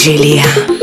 Julia.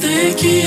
sticky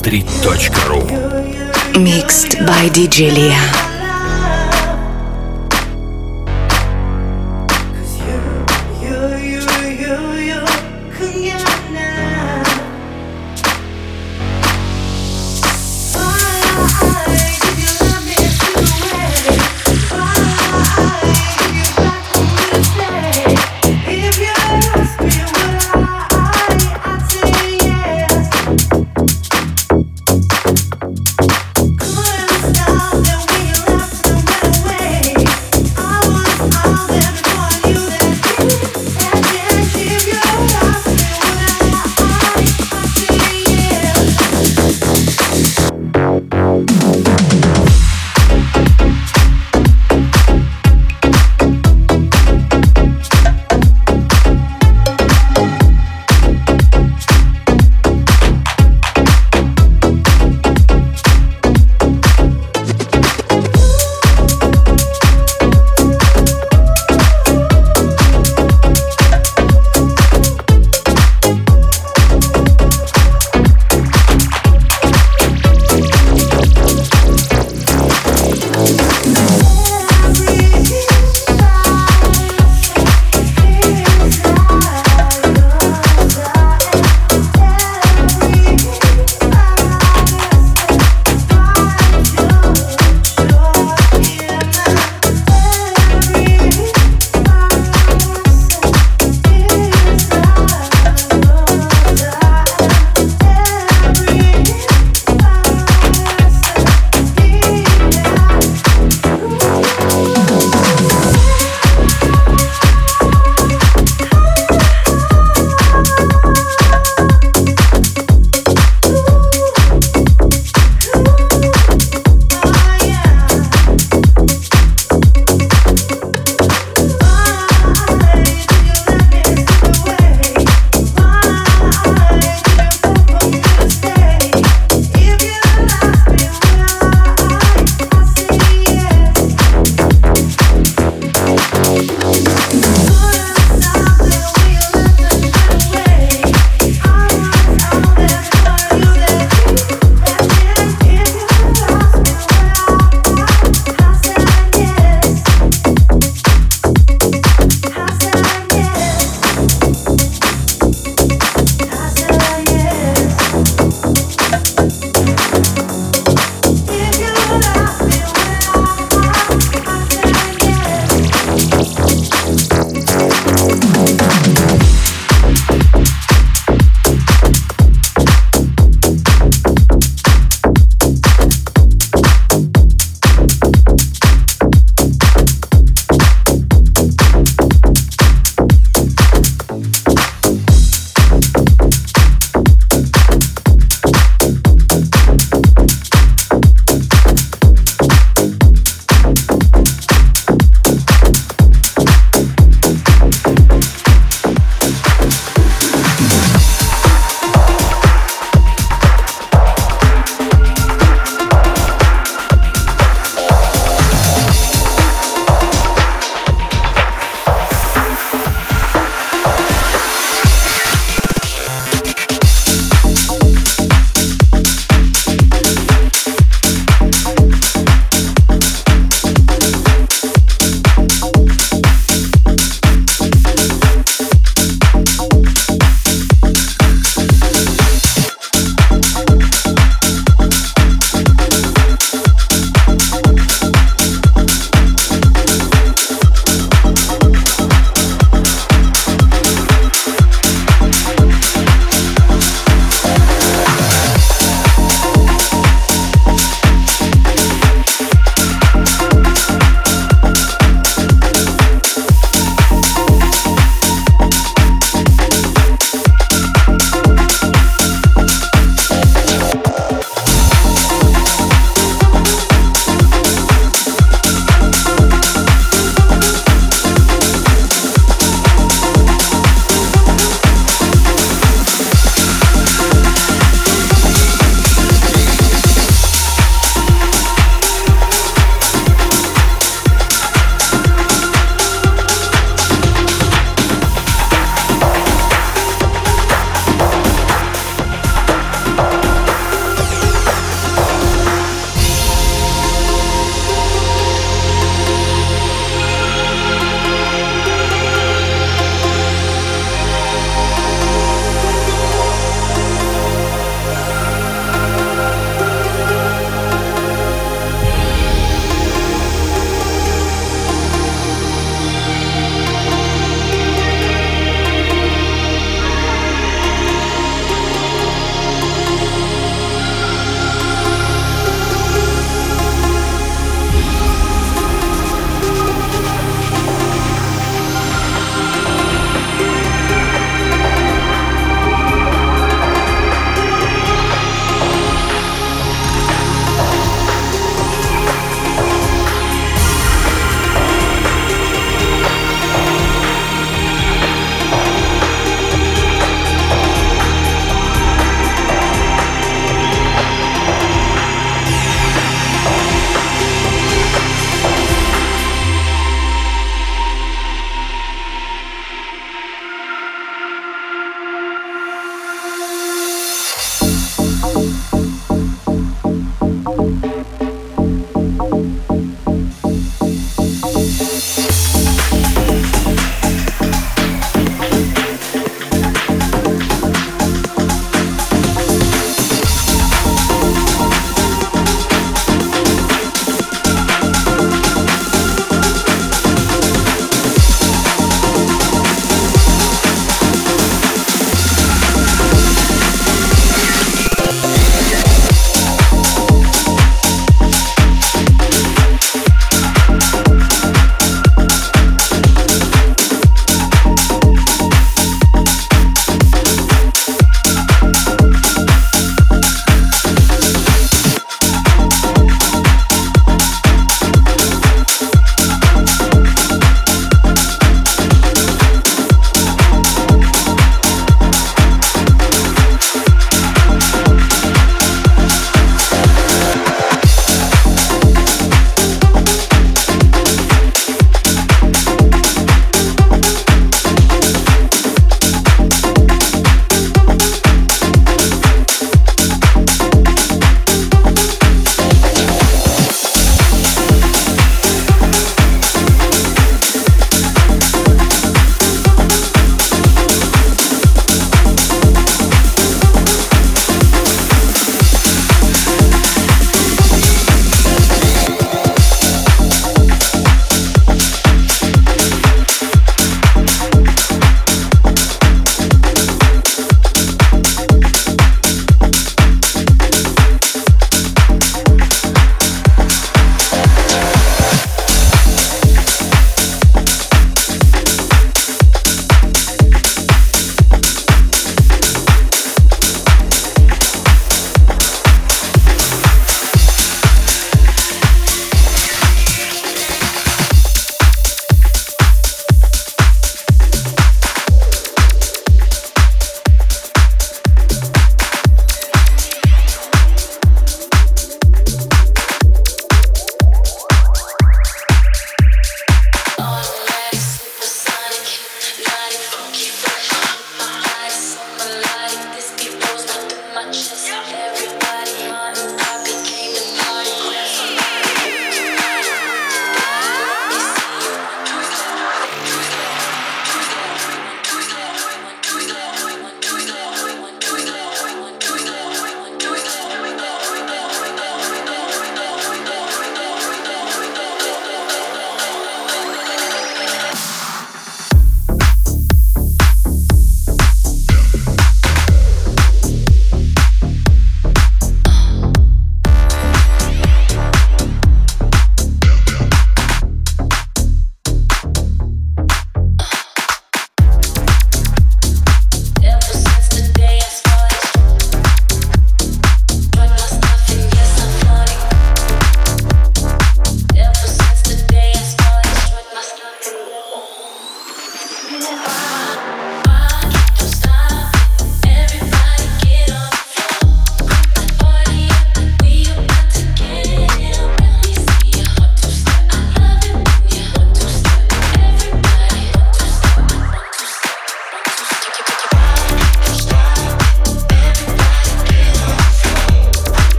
bananastreet.ru Mixed by DJ Leah.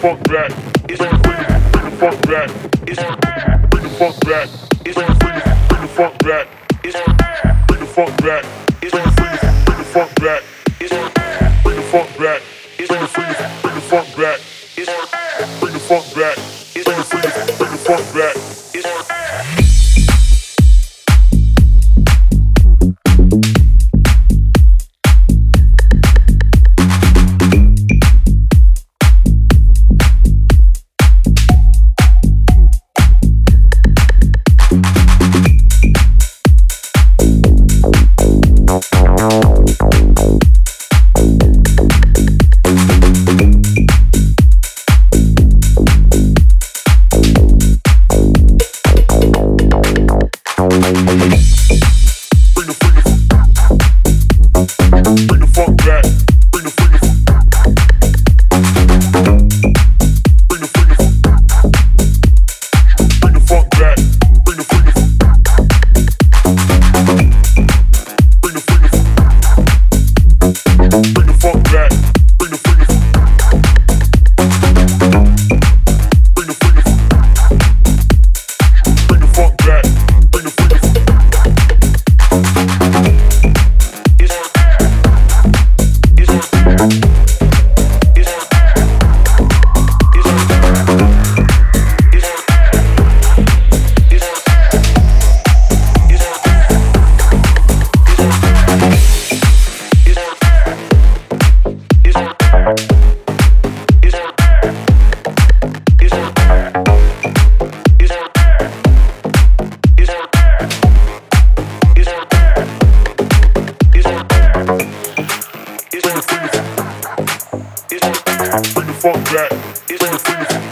fuck back. Bring the fuck back. Bring the fuck back. Bring the fuck back. Bring the fuck back. Bring the fuck back. Bring the fuck back. Bring the fuck back. Bring the fuck back. Bring the fuck back. Bring the fuck back. Bring the funk back. Bring the, bring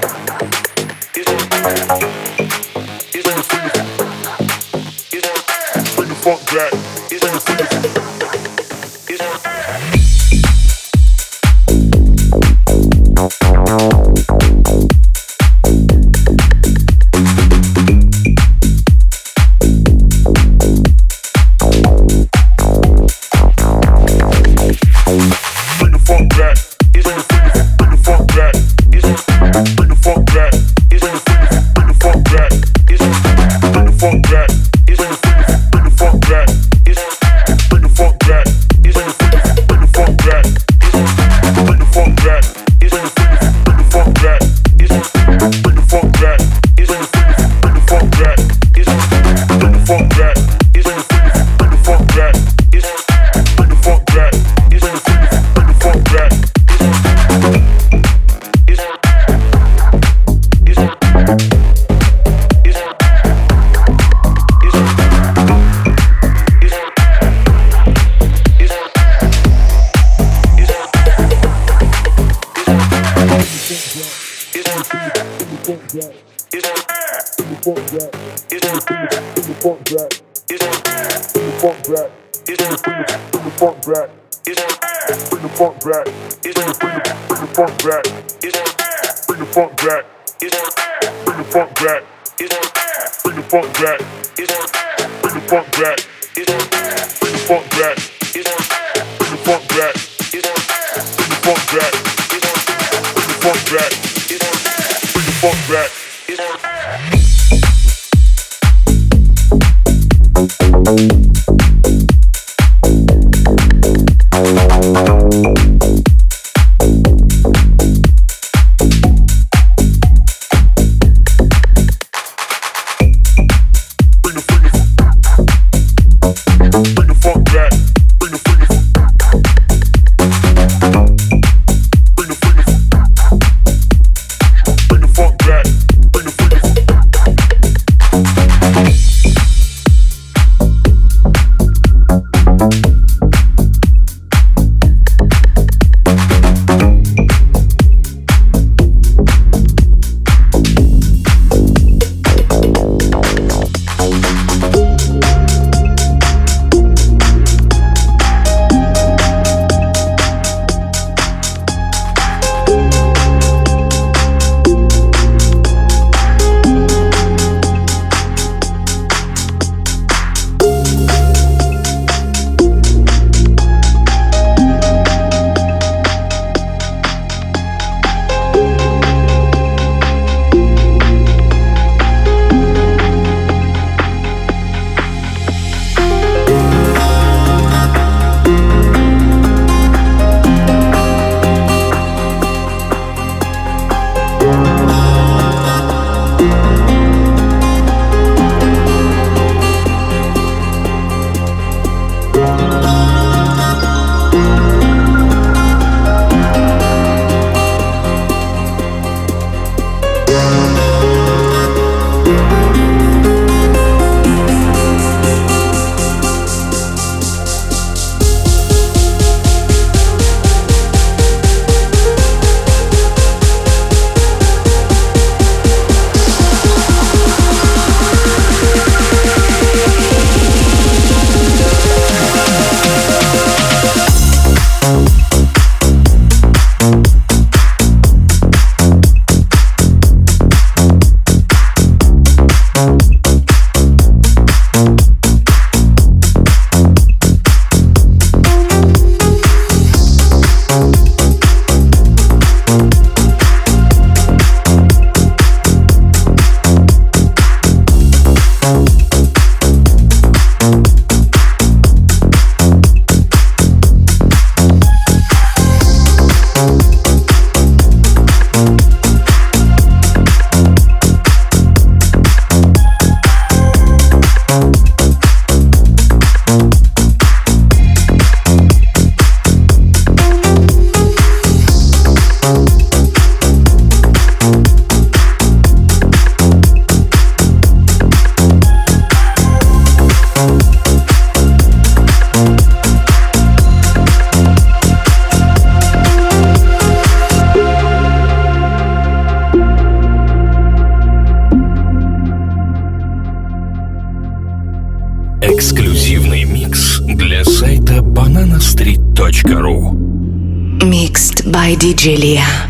DJ.